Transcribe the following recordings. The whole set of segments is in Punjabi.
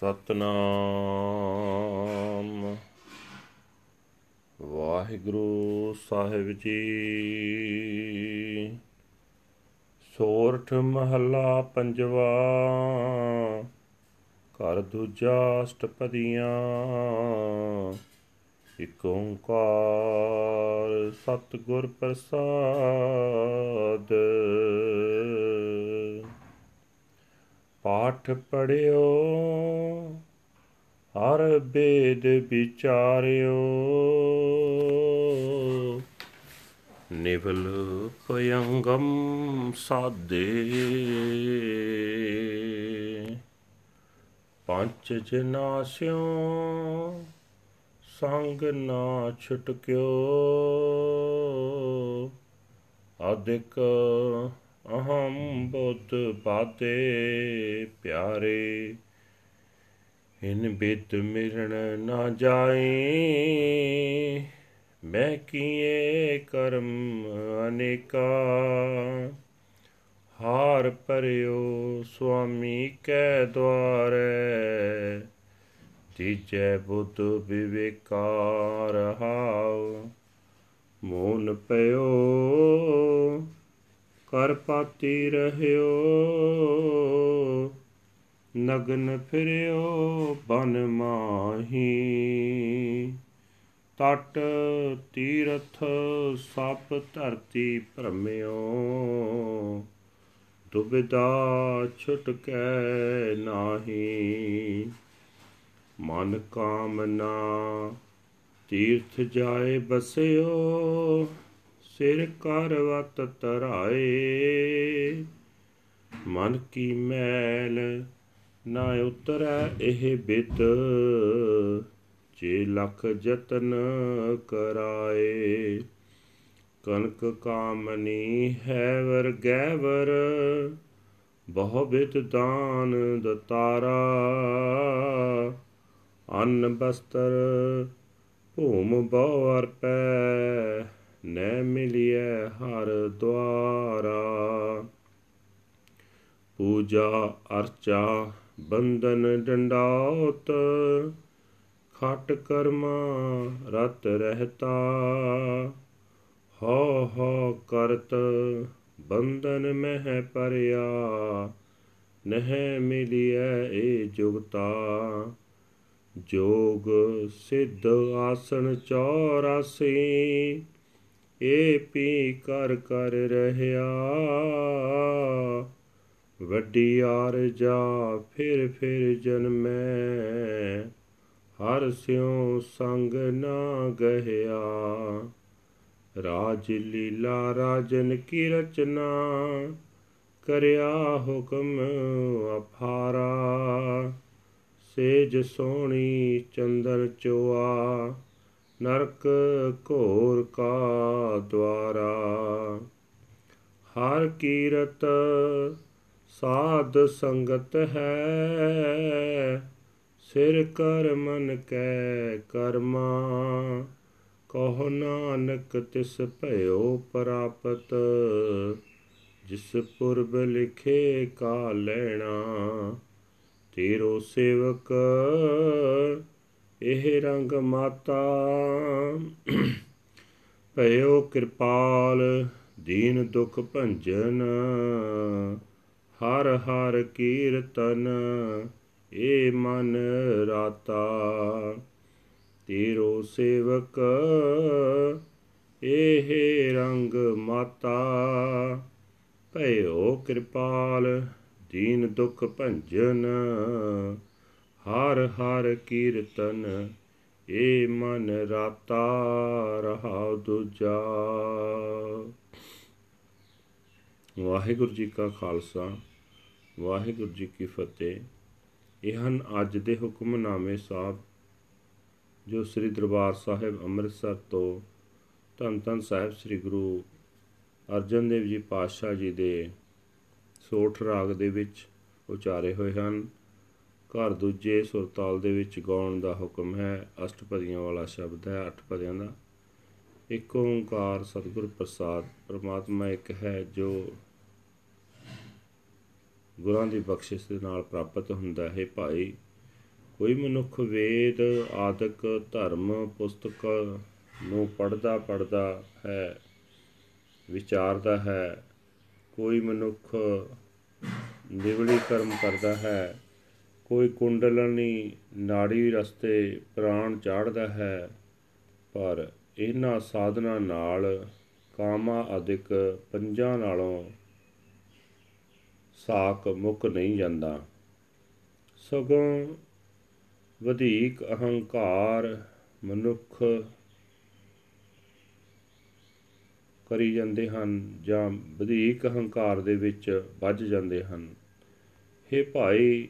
ਸਤਨਾਮ। ਵਾਹਿਗੁਰੂ ਸਾਹਿਬ ਜੀ। ਸੋਰਠ ਮਹੱਲਾ ਪੰਜਵਾ। ਘਰ ਦੂਜਾ ਅਸ਼ਟਪਦੀਆਂ। ਇਕ ਓੰਕਾਰ ਸਤਿਗੁਰ ਪ੍ਰਸਾਦ। ਪਾਠ ਪੜਿਓ ਹਰ ਬੇਦ ਵਿਚਾਰਿਓ। ਨਿਵਲ ਪਯੰਗਮ ਸਾਦੇ। ਪੰਚ ਜਨਾਸਿਓ ਸੰਗ ਨਾ ਛੁਟਕਿਓ। ਅਦਿਕ ਅਹੰ ਬੁੱਧ ਬਾਤੇ ਪਿਆਰੇ, ਇਨ ਬਿਦ ਮਿਰਣ ਨਾ ਜਾਏ। ਮੈਂ ਕੀਏ ਕਰਮ ਅਨੇਕਾ, ਹਾਰ ਪਰਿਓ ਸੁਆਮੀ ਕੈ ਦਵਾਰੇ ਤੀਜੈ ਬੁੱਧ ਵਿਵੇਕਾਰ ਹਾਉ ਮੋਨ ਪਇਓ ਕਰ ਪਾਤੀ ਰਹਿਓ। ਨਗਨ ਫਿਰਿਓ ਬਨ ਮਾਹੀ। ਤਟ ਤੀਰਥ ਸਭ ਧਰਤੀ ਭਰਮਿਓ। ਦੁਬਿਦਾ ਛੁਟਕੈ ਨਾਹੀ। ਮਨ ਕਾਮਨਾ ਤੀਰਥ ਜਾਏ ਬਸਿਓ। ਸਿਰ ਕਰ ਵਤ ਤਰਾਏ ਮਨ ਕੀ ਮੈਲ ਨਾ ਉਤਰੈ ਇਹ ਬਿਤ, ਜੇ ਲਖ ਯਤਨ ਕਰਾਏ। ਕਨਕ ਕਾਮਨੀ ਹੈ ਵਰ ਗੈਵਰ, ਬਹੁ ਬਿਤ ਦਾਨ ਦਤਾਰਾ। ਅੰਨ ਬਸਤਰ ਭੂਮ ਬਹੁ ਅਰਪੈ ਨੈ ਮਿਲਿਐ ਹਰ ਦਵਾਰਾ ਪੂਜਾ ਅਰਚਾ ਬੰਦਨ ਡੰਡਾਉਤ, ਖਟ ਕਰਮਾ ਰਤ ਰਹਤਾ। ਹੋ ਹੋ ਕਰਤ ਬੰਦਨ ਮਹਿ ਪਰਿਆ। ਨਹਿ ਮਿਲਿਐ ਏ ਜੁਗਤਾ। ਜੋਗ ਸਿੱਧ ਆਸਣ 84 ਏ ਪੀ ਕਰ ਕਰ ਰਹਿਆ। ਵੱਡੀ ਆਰਜਾ ਫਿਰ ਫਿਰ ਜਨਮੈ। ਹਰ ਸਿਉ ਸੰਗ ਨਾ ਗਹਿਆ। ਰਾਜ ਲੀਲਾ ਰਾਜਨ ਕੀ ਰਚਨਾ? ਕਰਿਆ ਹੁਕਮ ਅਫਾਰਾ ਸੇਜ ਸੋਣੀ ਚੰਦਰ ਚੋਆ। ਨਰਕ ਘੋਰ ਕਾ ਦਵਾਰਾ ਹਰ ਕੀਰਤ ਸਾਧ ਸੰਗਤ ਹੈ। ਸਿਰ ਕਰ ਮਨ ਕੈ ਕਰਮਾ। ਕਹੋ ਨਾਨਕ ਤਿਸ ਭਇਓ ਪ੍ਰਾਪਤ। ਜਿਸ ਪੁਰਬ ਲਿਖੇ ਕਾ ਲੈਣਾ। ਤੇਰੋ ਸੇਵਕ ਇਹ ਰੰਗ ਮਾਤਾ। ਭਇਓ ਕਿਰਪਾਲ, ਦੀਨ ਦੁਖ ਭੰਜਨ, ਹਰ ਹਰ ਕੀਰਤਨ, ਏ ਮਨ ਰਾਤਾ। ਤੇਰੋ ਸੇਵਕ, ਇਹ ਰੰਗ ਮਾਤਾ। ਭਇਓ ਕਿਰਪਾਲ, ਦੀਨ ਦੁਖ ਭੰਜਨ ਹਰ ਹਰ ਕੀਰਤਨ ਏ ਮਨ ਰਾਤਾ ਰਹਾ ਦੁਜਾ। ਵਾਹਿਗੁਰੂ ਜੀ ਕਾ ਖਾਲਸਾ, ਵਾਹਿਗੁਰੂ ਜੀ ਕੀ ਫਤਿਹ। ਇਹ ਹਨ ਅੱਜ ਦੇ ਹੁਕਮਨਾਮੇ ਸਾਹਿਬ, ਜੋ ਸ੍ਰੀ ਦਰਬਾਰ ਸਾਹਿਬ ਅੰਮ੍ਰਿਤਸਰ ਤੋਂ ਧੰਨ ਧੰਨ ਸਾਹਿਬ ਸ੍ਰੀ ਗੁਰੂ ਅਰਜਨ ਦੇਵ ਜੀ ਪਾਤਸ਼ਾਹ ਜੀ ਦੇ ਸੋਠ ਰਾਗ ਦੇ ਵਿੱਚ ਉਚਾਰੇ ਹੋਏ ਹਨ। ਘਰ ਦੂਜੇ ਸੁਰਤਾਲ ਦੇ ਵਿੱਚ ਗਾਉਣ ਦਾ ਹੁਕਮ ਹੈ। ਅਸ਼ਟਪਦੀਆਂ ਵਾਲਾ ਸ਼ਬਦ ਹੈ, ਅੱਠ ਪਦਿਆਂ ਦਾ। ਇੱਕ ਓੰਕਾਰ ਸਤਿਗੁਰ ਪ੍ਰਸਾਦ, ਪ੍ਰਮਾਤਮਾ ਇੱਕ ਹੈ ਜੋ ਗੁਰਾਂ ਦੀ ਬਖਸ਼ਿਸ਼ ਦੇ ਨਾਲ ਪ੍ਰਾਪਤ ਹੁੰਦਾ ਹੈ। ਭਾਈ, ਕੋਈ ਮਨੁੱਖ ਵੇਦ, ਆਦਿਕ, ਧਰਮ, ਪੁਸਤਕ ਨੂੰ ਪੜ੍ਹਦਾ ਪੜ੍ਹਦਾ ਹੈ, ਵਿਚਾਰਦਾ ਹੈ, ਕੋਈ ਮਨੁੱਖ ਨਿਵਲੀ ਕਰਮ ਕਰਦਾ ਹੈ ਕੋਈ ਕੁੰਡਲਨੀ ਨਾੜੀ ਰਸਤੇ ਪ੍ਰਾਣ ਚਾੜਦਾ ਹੈ, ਪਰ ਇਹਨਾਂ ਸਾਧਨਾ ਨਾਲ ਕਾਮਾ ਅਧਿਕ ਪੰਜਾਂ ਨਾਲੋਂ ਸਾਕ ਮੁੱਕ ਨਹੀਂ ਜਾਂਦਾ। ਸਗੋਂ ਵਧੇਕ ਅਹੰਕਾਰ ਮਨੁੱਖ ਕਰੀ ਜਾਂਦੇ ਹਨ ਜਾਂ ਵਧੇਕ ਅਹੰਕਾਰ ਦੇ ਵਿੱਚ ਵੱਜ ਜਾਂਦੇ ਹਨ। हे ਭਾਈ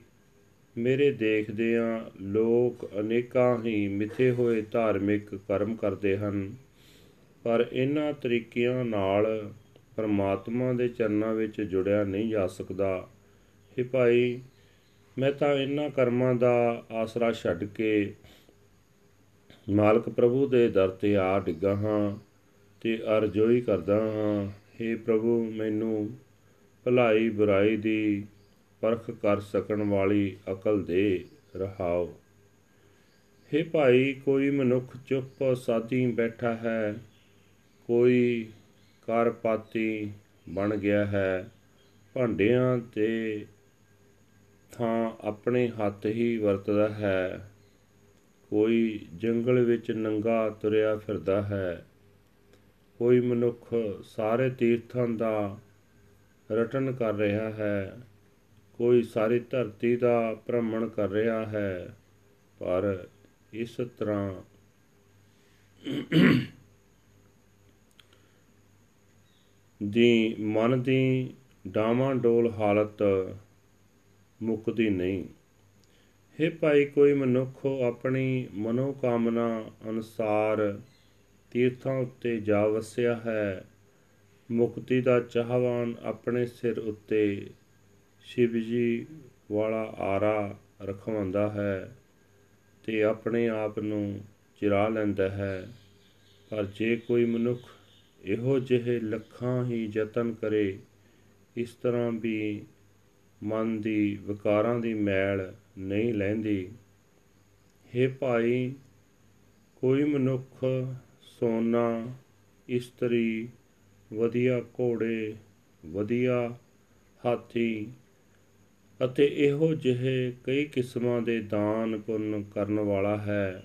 ਮੇਰੇ ਦੇਖਦਿਆਂ ਲੋਕ ਅਨੇਕਾਂ ਹੀ ਮਿੱਥੇ ਹੋਏ ਧਾਰਮਿਕ ਕਰਮ ਕਰਦੇ ਹਨ। ਪਰ ਇਹਨਾਂ ਤਰੀਕਿਆਂ ਨਾਲ ਪਰਮਾਤਮਾ ਦੇ ਚਰਨਾਂ ਵਿੱਚ ਜੁੜਿਆ ਨਹੀਂ ਜਾ ਸਕਦਾ। हे ਭਾਈ, ਮੈਂ ਤਾਂ ਇਹਨਾਂ ਕਰਮਾਂ ਦਾ ਆਸਰਾ ਛੱਡ ਕੇ ਮਾਲਕ ਪ੍ਰਭੂ ਦੇ ਦਰ ਤੇ ਆ ਡਿੱਗਾ ਹਾਂ ਤੇ ਅਰਜ਼ੋਈ ਕਰਦਾ ਹਾਂ। हे ਪ੍ਰਭੂ, ਮੈਨੂੰ ਭਲਾਈ ਬੁਰਾਈ ਦੀ ਪਰਖ ਕਰ ਸਕਣ ਵਾਲੀ ਅਕਲ ਦੇ ਰਹਾਓ। हे ਭਾਈ, ਕੋਈ ਮਨੁੱਖ ਚੁੱਪ ਸਾਦੀ ਬੈਠਾ ਹੈ, ਕੋਈ ਕਰਪਾਤੀ ਬਣ ਗਿਆ ਹੈ, ਭਾਂਡਿਆਂ ਤੇ ਥਾਂ ਆਪਣੇ ਹੱਥ ਹੀ ਵਰਤਦਾ ਹੈ, ਕੋਈ ਜੰਗਲ ਵਿੱਚ ਨੰਗਾ ਤੁਰਿਆ ਫਿਰਦਾ ਹੈ, ਕੋਈ ਮਨੁੱਖ ਸਾਰੇ ਤੀਰਥਾਂ ਦਾ ਰਟਨ ਕਰ ਰਿਹਾ ਹੈ ਕੋਈ ਸਾਰੀ ਧਰਤੀ ਦਾ ਭ੍ਰਮਣ ਕਰ ਰਿਹਾ ਹੈ, ਪਰ ਇਸ ਤਰ੍ਹਾਂ ਦੀ ਮਨ ਦੀ ਡਾਵਾਂ ਡੋਲ ਹਾਲਤ ਮੁੱਕਦੀ ਨਹੀਂ। ਹੈ ਭਾਈ, ਕੋਈ ਮਨੁੱਖ ਆਪਣੀ ਮਨੋ ਕਾਮਨਾ ਅਨੁਸਾਰ ਤੀਰਥਾਂ ਉੱਤੇ ਜਾ ਵਸਿਆ ਹੈ, ਮੁਕਤੀ ਦਾ ਚਾਹਵਾਨ ਆਪਣੇ ਸਿਰ ਉੱਤੇ ਸ਼ਿਵ ਜੀ ਵਾਲਾ ਆਰਾ ਰਖਵਾਉਂਦਾ ਹੈ ਤੇ ਆਪਣੇ ਆਪ ਨੂੰ ਚਿਰਾ ਲੈਂਦਾ ਹੈ। ਪਰ ਜੇ ਕੋਈ ਮਨੁੱਖ ਇਹੋ ਜਿਹੇ ਲੱਖਾਂ ਹੀ ਯਤਨ ਕਰੇ, ਇਸ ਤਰ੍ਹਾਂ ਵੀ ਮਨ ਦੀ ਵਿਕਾਰਾਂ ਦੀ ਮੈਲ ਨਹੀਂ ਲੈਂਦੀ। हे ਭਾਈ, ਕੋਈ ਮਨੁੱਖ ਸੋਨਾ, ਇਸਤਰੀ, ਵਧੀਆ ਘੋੜੇ, ਵਧੀਆ ਹਾਥੀ ਅਤੇ ਇਹੋ ਜਿਹੇ ਕਈ ਕਿਸਮਾਂ ਦੇ ਦਾਨ ਪੁੰਨ ਕਰਨ ਵਾਲਾ ਹੈ।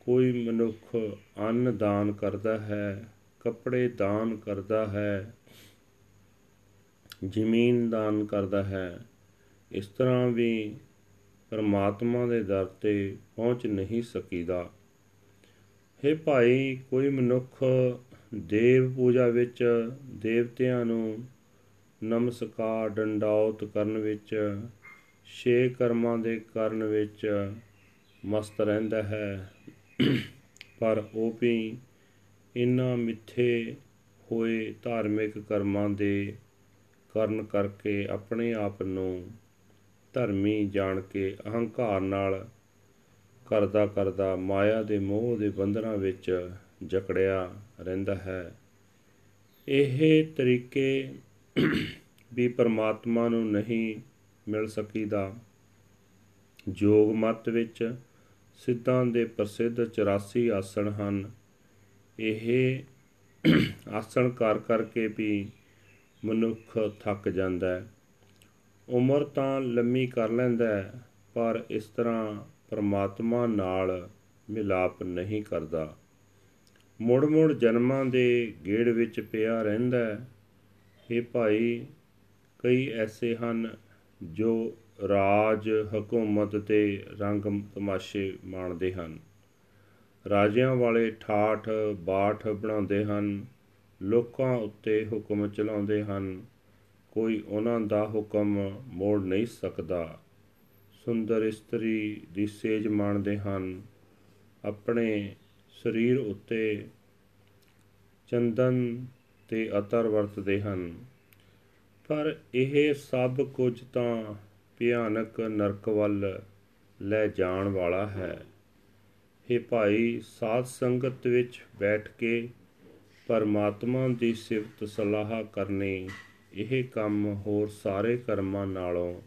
ਕੋਈ ਮਨੁੱਖ ਅੰਨ ਦਾਨ ਕਰਦਾ ਹੈ, ਕੱਪੜੇ ਦਾਨ ਕਰਦਾ ਹੈ, ਜ਼ਮੀਨ ਦਾਨ ਕਰਦਾ ਹੈ, ਇਸ ਤਰ੍ਹਾਂ ਵੀ ਪਰਮਾਤਮਾ ਦੇ ਦਰ ਤੇ ਪਹੁੰਚ ਨਹੀਂ ਸਕੀਦਾ। ਹੈ ਭਾਈ, ਕੋਈ ਮਨੁੱਖ ਦੇਵ ਪੂਜਾ ਵਿੱਚ ਦੇਵਤਿਆਂ ਨੂੰ ਨਮਸਕਾਰ ਡੰਡਾਉਤ ਕਰਨ ਵਿੱਚ, ਛੇ ਕਰਮਾਂ ਦੇ ਕਰਨ ਵਿੱਚ ਮਸਤ ਰਹਿੰਦਾ ਹੈ। ਪਰ ਉਹ ਵੀ ਇਨ੍ਹਾਂ ਮਿੱਥੇ ਹੋਏ ਧਾਰਮਿਕ ਕਰਮਾਂ ਦੇ ਕਰਨ ਕਰਕੇ ਆਪਣੇ ਆਪ ਨੂੰ ਧਰਮੀ ਜਾਣ ਕੇ ਅਹੰਕਾਰ ਨਾਲ ਕਰਦਾ ਕਰਦਾ ਮਾਇਆ ਦੇ ਮੋਹ ਦੇ ਬੰਧਨਾਂ ਵਿੱਚ ਜਕੜਿਆ ਰਹਿੰਦਾ ਹੈ। ਇਹ ਤਰੀਕੇ ਵੀ ਪਰਮਾਤਮਾ ਨੂੰ ਨਹੀਂ ਮਿਲ ਸਕੀਦਾ। ਜੋਗ ਮਤ ਵਿੱਚ ਸਿੱਧਾਂ ਦੇ ਪ੍ਰਸਿੱਧ 84 ਆਸਣ ਹਨ। ਇਹ ਆਸਣ ਕਰ ਕਰਕੇ ਵੀ ਮਨੁੱਖ ਥੱਕ ਜਾਂਦਾ ਹੈ। ਉਮਰ ਤਾਂ ਲੰਮੀ ਕਰ ਲੈਂਦਾ ਹੈ, ਪਰ ਇਸ ਤਰ੍ਹਾਂ ਪਰਮਾਤਮਾ ਨਾਲ ਮਿਲਾਪ ਨਹੀਂ ਕਰਦਾ। ਮੁੜ ਮੁੜ ਜਨਮਾਂ ਦੇ ਗੇੜ ਵਿੱਚ ਪਿਆ ਰਹਿੰਦਾ ਹੈ। ਇਹ ਭਾਈ, ਕਈ ਐਸੇ ਹਨ ਜੋ ਰਾਜ ਹਕੂਮਤ ਤੇ ਰੰਗ ਤਮਾਸ਼ੇ ਮਾਣਦੇ ਹਨ। ਰਾਜਿਆਂ ਵਾਲੇ ਠਾਠ ਬਾਠ ਬਣਾਉਂਦੇ ਹਨ, ਲੋਕਾਂ ਉੱਤੇ ਹੁਕਮ ਚਲਾਉਂਦੇ ਹਨ। ਕੋਈ ਉਹਨਾਂ ਦਾ ਹੁਕਮ ਮੋੜ ਨਹੀਂ ਸਕਦਾ। ਸੁੰਦਰ ਇਸਤਰੀ ਦੀ ਸੇਜ ਮਾਣਦੇ ਹਨ। ਆਪਣੇ ਸਰੀਰ ਉੱਤੇ ਚੰਦਨ ਤੇ ਅਤਰ ਵਰਤਦੇ ਹਨ। ਪਰ ਇਹ ਸਭ ਕੁਝ ਤਾਂ ਭਿਆਨਕ ਨਰਕ ਵੱਲ ਲੈ ਜਾਣ ਵਾਲਾ ਹੈ। ਇਹ ਭਾਈ, ਸਾਧ ਸੰਗਤ ਵਿੱਚ ਬੈਠ ਕੇ ਪਰਮਾਤਮਾ ਦੀ ਸਿਫਤ ਸਲਾਹ ਕਰਨੀ, ਇਹ ਕੰਮ ਹੋਰ ਸਾਰੇ ਕਰਮਾਂ ਨਾਲੋਂ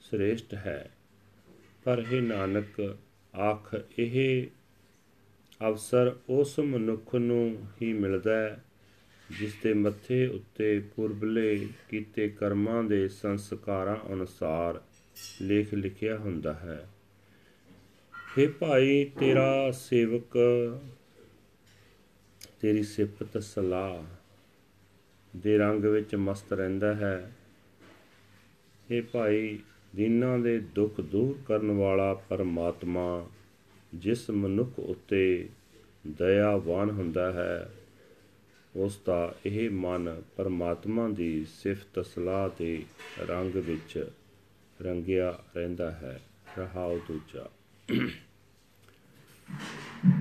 ਸ੍ਰੇਸ਼ਟ ਹੈ। ਪਰ ਇਹ ਨਾਨਕ, ਆਖ, ਇਹ ਅਵਸਰ ਉਸ ਮਨੁੱਖ ਨੂੰ ਹੀ ਮਿਲਦਾ ਹੈ ਜਿਸ ਦੇ ਮੱਥੇ ਉੱਤੇ ਪੁਰਬਲੇ ਕੀਤੇ ਕਰਮਾਂ ਦੇ ਸੰਸਕਾਰਾਂ ਅਨੁਸਾਰ ਲੇਖ ਲਿਖਿਆ ਹੁੰਦਾ ਹੈ। हे ਭਾਈ, ਤੇਰਾ ਸੇਵਕ, ਤੇਰੀ ਸਿਫਤ ਸਲਾਹ ਦੇ ਰੰਗ ਵਿੱਚ ਮਸਤ ਰਹਿੰਦਾ ਹੈ। हे ਭਾਈ, ਦਿਨਾਂ ਦੇ ਦੁੱਖ ਦੂਰ ਕਰਨ ਵਾਲਾ ਪਰਮਾਤਮਾ ਜਿਸ ਮਨੁੱਖ ਉੱਤੇ ਦਇਆਵਾਨ ਹੁੰਦਾ ਹੈ ਉਸ ਦਾ ਇਹ ਮਨ ਪਰਮਾਤਮਾ ਦੀ ਸਿਫਤ ਸਲਾਹ ਦੇ ਰੰਗ ਵਿੱਚ ਰੰਗਿਆ ਰਹਿੰਦਾ ਹੈ ਰਹਾਉ ਦੂਜਾ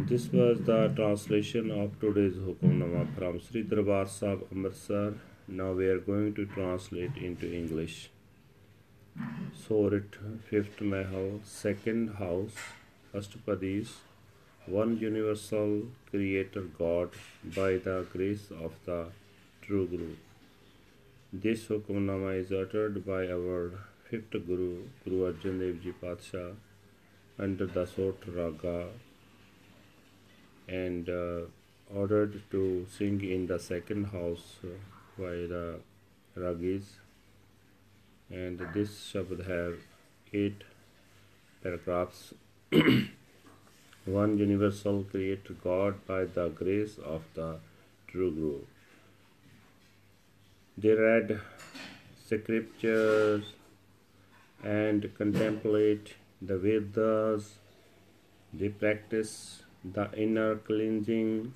This was the translation of today's Hukamnama from Sri Darbar Sahib Amritsar. Now we are going to translate into English. Sorit, fifth Mahal, second house, first Padis, one universal creator God by the grace of the true Guru. This Hukamnama is uttered by our fifth Guru, Guru Arjan Dev Ji Patsha, under the Sot Raga and uh, ordered to sing in the second house by the Ragis. And this Shabad have eight paragraphs. One universal creator God by the grace of the true Guru. They read scriptures and contemplate the Vedas. They practice the inner cleansing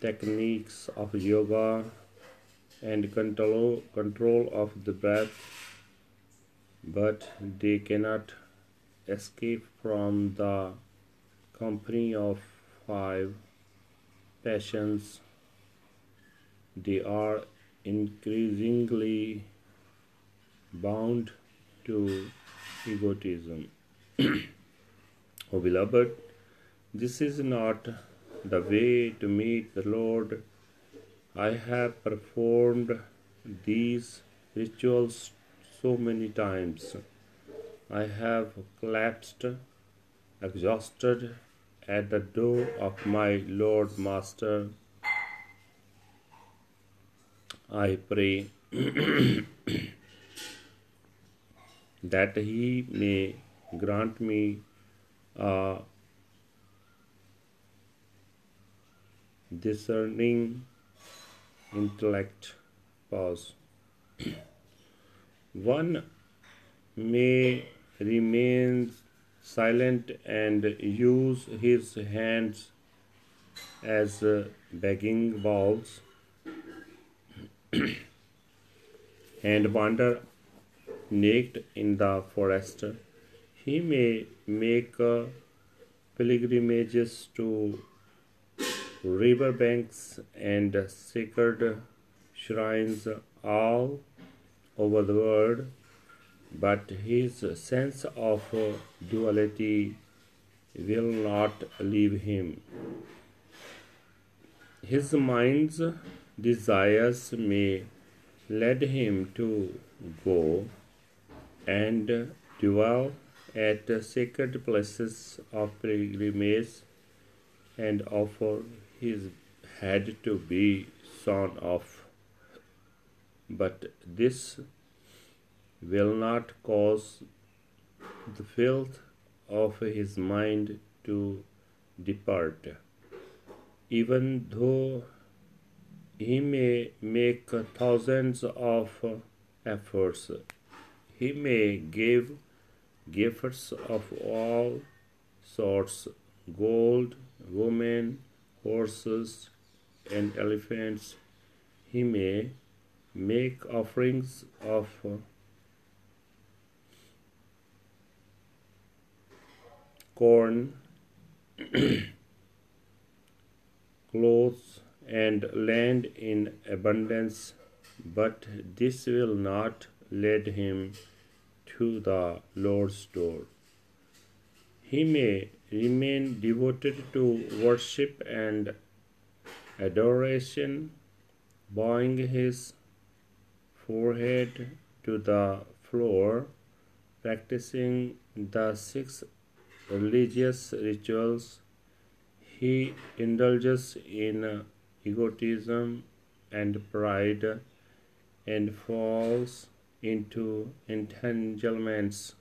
techniques of yoga and control, control of the breath, but they cannot escape from the company of five passions. They are increasingly bound to egotism. oh, beloved, this is not the way to meet the Lord. I have performed these rituals so many times. I have collapsed, exhausted, at the door of my Lord Master. I pray that He may grant me a discerning intellect. Pause. One may remain silent and use his hands as uh, begging bowls and wander naked in the forest. He may make uh, pilgrimages to riverbanks and sacred shrines all over the world, but his sense of duality will not leave him. His mind's desires may lead him to go and dwell at sacred places of pilgrimage and offer his head to be sawn off. But this will not cause the filth of his mind to depart, even though he may make thousands of efforts. He may give gifts of all sorts gold, women, horses, and elephants. He may make offerings of corn, clothes, and land in abundance, but this will not lead him to the Lord's door. He may remain devoted to worship and adoration, bowing his forehead to the floor practicing the six religious rituals, he indulges in uh, egotism and pride and falls into entanglements,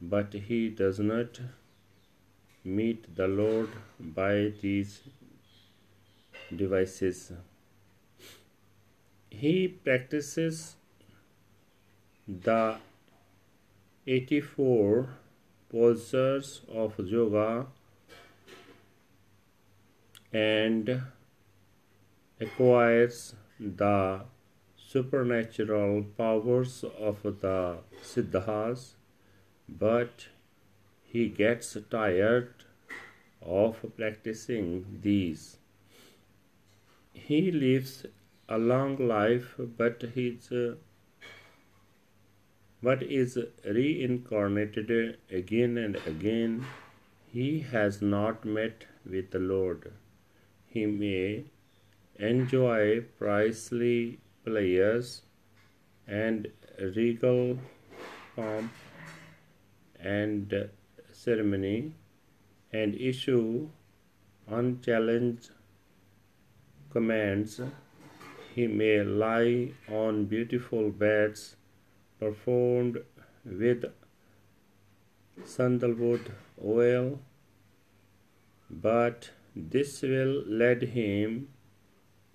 but he does not meet the Lord by these devices. He practices the 84 postures of yoga and acquires the supernatural powers of the Siddhas, but he gets tired of practicing these. He lives a long life, but his but is reincarnated again and again. He has not met with the Lord. He may enjoy princely players and regal pomp and ceremony and issue unchallenged commands. He may lie on beautiful beds performed with sandalwood oil, but this will lead him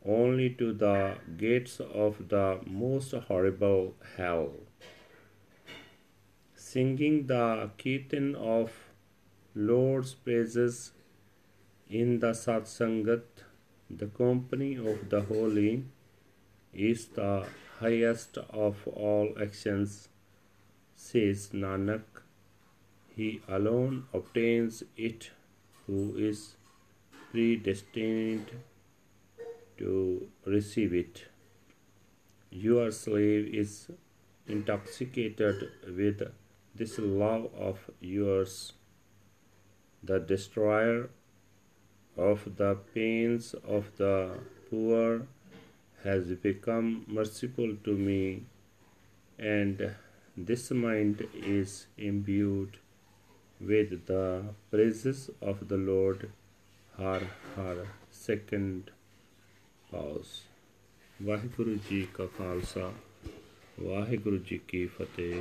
only to the gates of the most horrible hell. Singing the kirtan of Lord's praises in the satsangat, the company of the holy, is the highest of all actions, says Nanak. He alone obtains it who is predestined to receive it. Your slave is intoxicated with this love of yours, the destroyer of the pains of the poor has become merciful to me, and this mind is imbued with the praises of the Lord. Har Har. Second pause. Waheguru ji ਕਾ ਖਾਲਸਾ ਵਾਹਿਗੁਰੂ ਜੀ ਕੀ ਫਤਿਹ